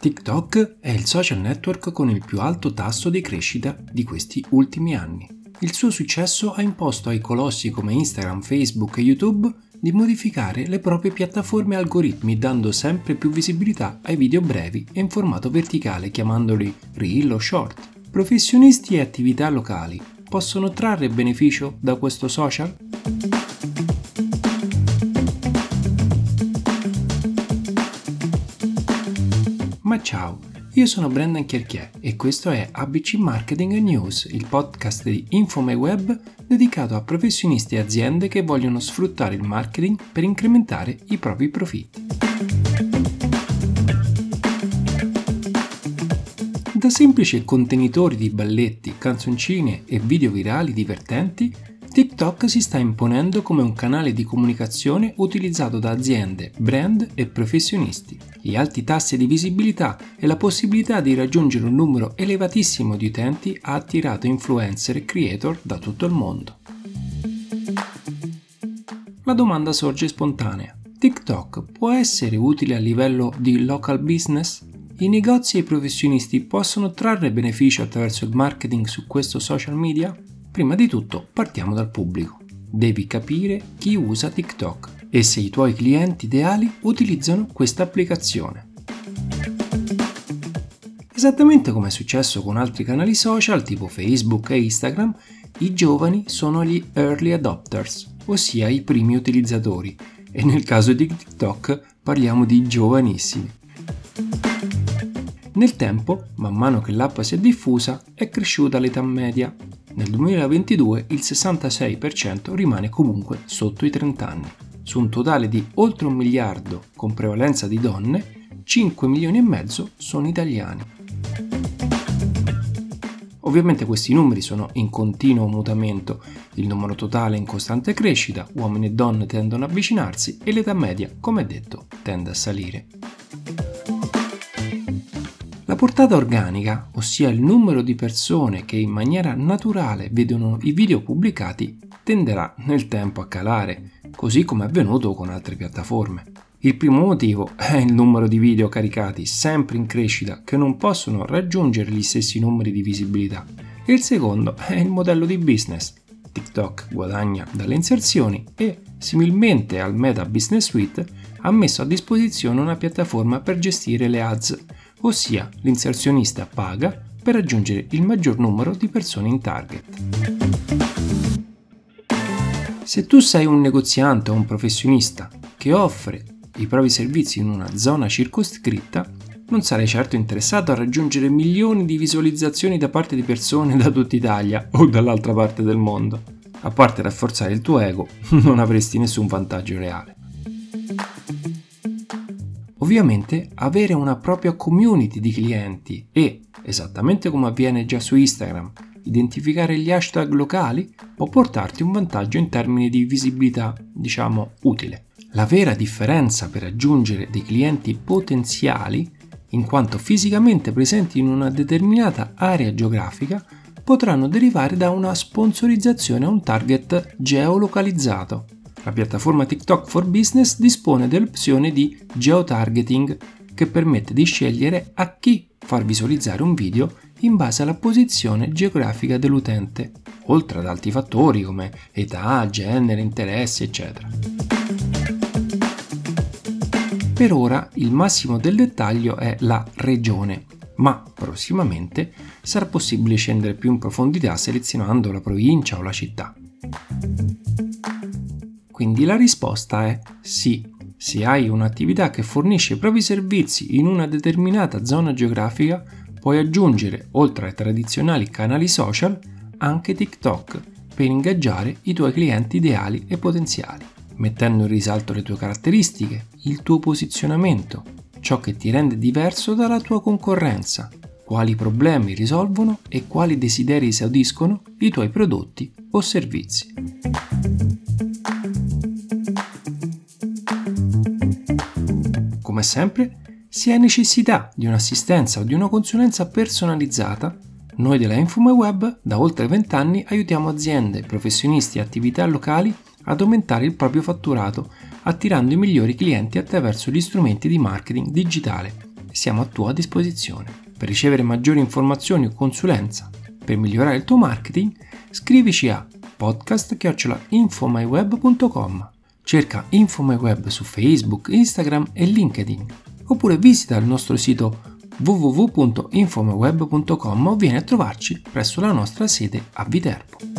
TikTok è il social network con il più alto tasso di crescita di questi ultimi anni. Il suo successo ha imposto ai colossi come Instagram, Facebook e YouTube di modificare le proprie piattaforme e algoritmi dando sempre più visibilità ai video brevi e in formato verticale chiamandoli reel o short. Professionisti e attività locali possono trarre beneficio da questo social? Ma ciao, io sono Brendan Chierchier e questo è ABC Marketing News, il podcast di InfoMeWeb dedicato a professionisti e aziende che vogliono sfruttare il marketing per incrementare i propri profitti. Da semplici contenitori di balletti, canzoncine e video virali divertenti TikTok si sta imponendo come un canale di comunicazione utilizzato da aziende, brand e professionisti. Gli alti tassi di visibilità e la possibilità di raggiungere un numero elevatissimo di utenti ha attirato influencer e creator da tutto il mondo. La domanda sorge spontanea. TikTok può essere utile a livello di local business? I negozi e i professionisti possono trarre beneficio attraverso il marketing su questo social media? Prima di tutto partiamo dal pubblico. Devi capire chi usa TikTok e se i tuoi clienti ideali utilizzano questa applicazione. Esattamente come è successo con altri canali social tipo Facebook e Instagram, i giovani sono gli early adopters, ossia i primi utilizzatori, e nel caso di TikTok parliamo di giovanissimi. Nel tempo, man mano che l'app si è diffusa, è cresciuta l'età media nel 2022 il 66% rimane comunque sotto i 30 anni. Su un totale di oltre un miliardo con prevalenza di donne, 5 milioni e mezzo sono italiani. Ovviamente questi numeri sono in continuo mutamento, il numero totale è in costante crescita, uomini e donne tendono ad avvicinarsi e l'età media, come detto, tende a salire. La portata organica, ossia il numero di persone che in maniera naturale vedono i video pubblicati, tenderà nel tempo a calare, così come è avvenuto con altre piattaforme. Il primo motivo è il numero di video caricati sempre in crescita che non possono raggiungere gli stessi numeri di visibilità. Il secondo è il modello di business. TikTok guadagna dalle inserzioni e, similmente al Meta Business Suite, ha messo a disposizione una piattaforma per gestire le ads ossia l'inserzionista paga per raggiungere il maggior numero di persone in target. Se tu sei un negoziante o un professionista che offre i propri servizi in una zona circoscritta, non sarai certo interessato a raggiungere milioni di visualizzazioni da parte di persone da tutta Italia o dall'altra parte del mondo. A parte rafforzare il tuo ego, non avresti nessun vantaggio reale. Ovviamente avere una propria community di clienti e, esattamente come avviene già su Instagram, identificare gli hashtag locali può portarti un vantaggio in termini di visibilità, diciamo, utile. La vera differenza per raggiungere dei clienti potenziali, in quanto fisicamente presenti in una determinata area geografica, potranno derivare da una sponsorizzazione a un target geolocalizzato la piattaforma TikTok for Business dispone dell'opzione di geotargeting che permette di scegliere a chi far visualizzare un video in base alla posizione geografica dell'utente, oltre ad altri fattori come età, genere, interessi, eccetera. Per ora il massimo del dettaglio è la regione, ma prossimamente sarà possibile scendere più in profondità selezionando la provincia o la città. Quindi la risposta è sì. Se hai un'attività che fornisce i propri servizi in una determinata zona geografica, puoi aggiungere, oltre ai tradizionali canali social, anche TikTok per ingaggiare i tuoi clienti ideali e potenziali, mettendo in risalto le tue caratteristiche, il tuo posizionamento, ciò che ti rende diverso dalla tua concorrenza, quali problemi risolvono e quali desideri esaudiscono i tuoi prodotti o servizi. come sempre, se hai necessità di un'assistenza o di una consulenza personalizzata, noi della InfoMeWeb da oltre 20 anni aiutiamo aziende, professionisti e attività locali ad aumentare il proprio fatturato, attirando i migliori clienti attraverso gli strumenti di marketing digitale siamo a tua disposizione. Per ricevere maggiori informazioni o consulenza per migliorare il tuo marketing, scrivici a podcast.infomyweb.com. Cerca InfoMyWeb su Facebook, Instagram e LinkedIn. Oppure visita il nostro sito www.infomyweb.com o vieni a trovarci presso la nostra sede a Viterbo.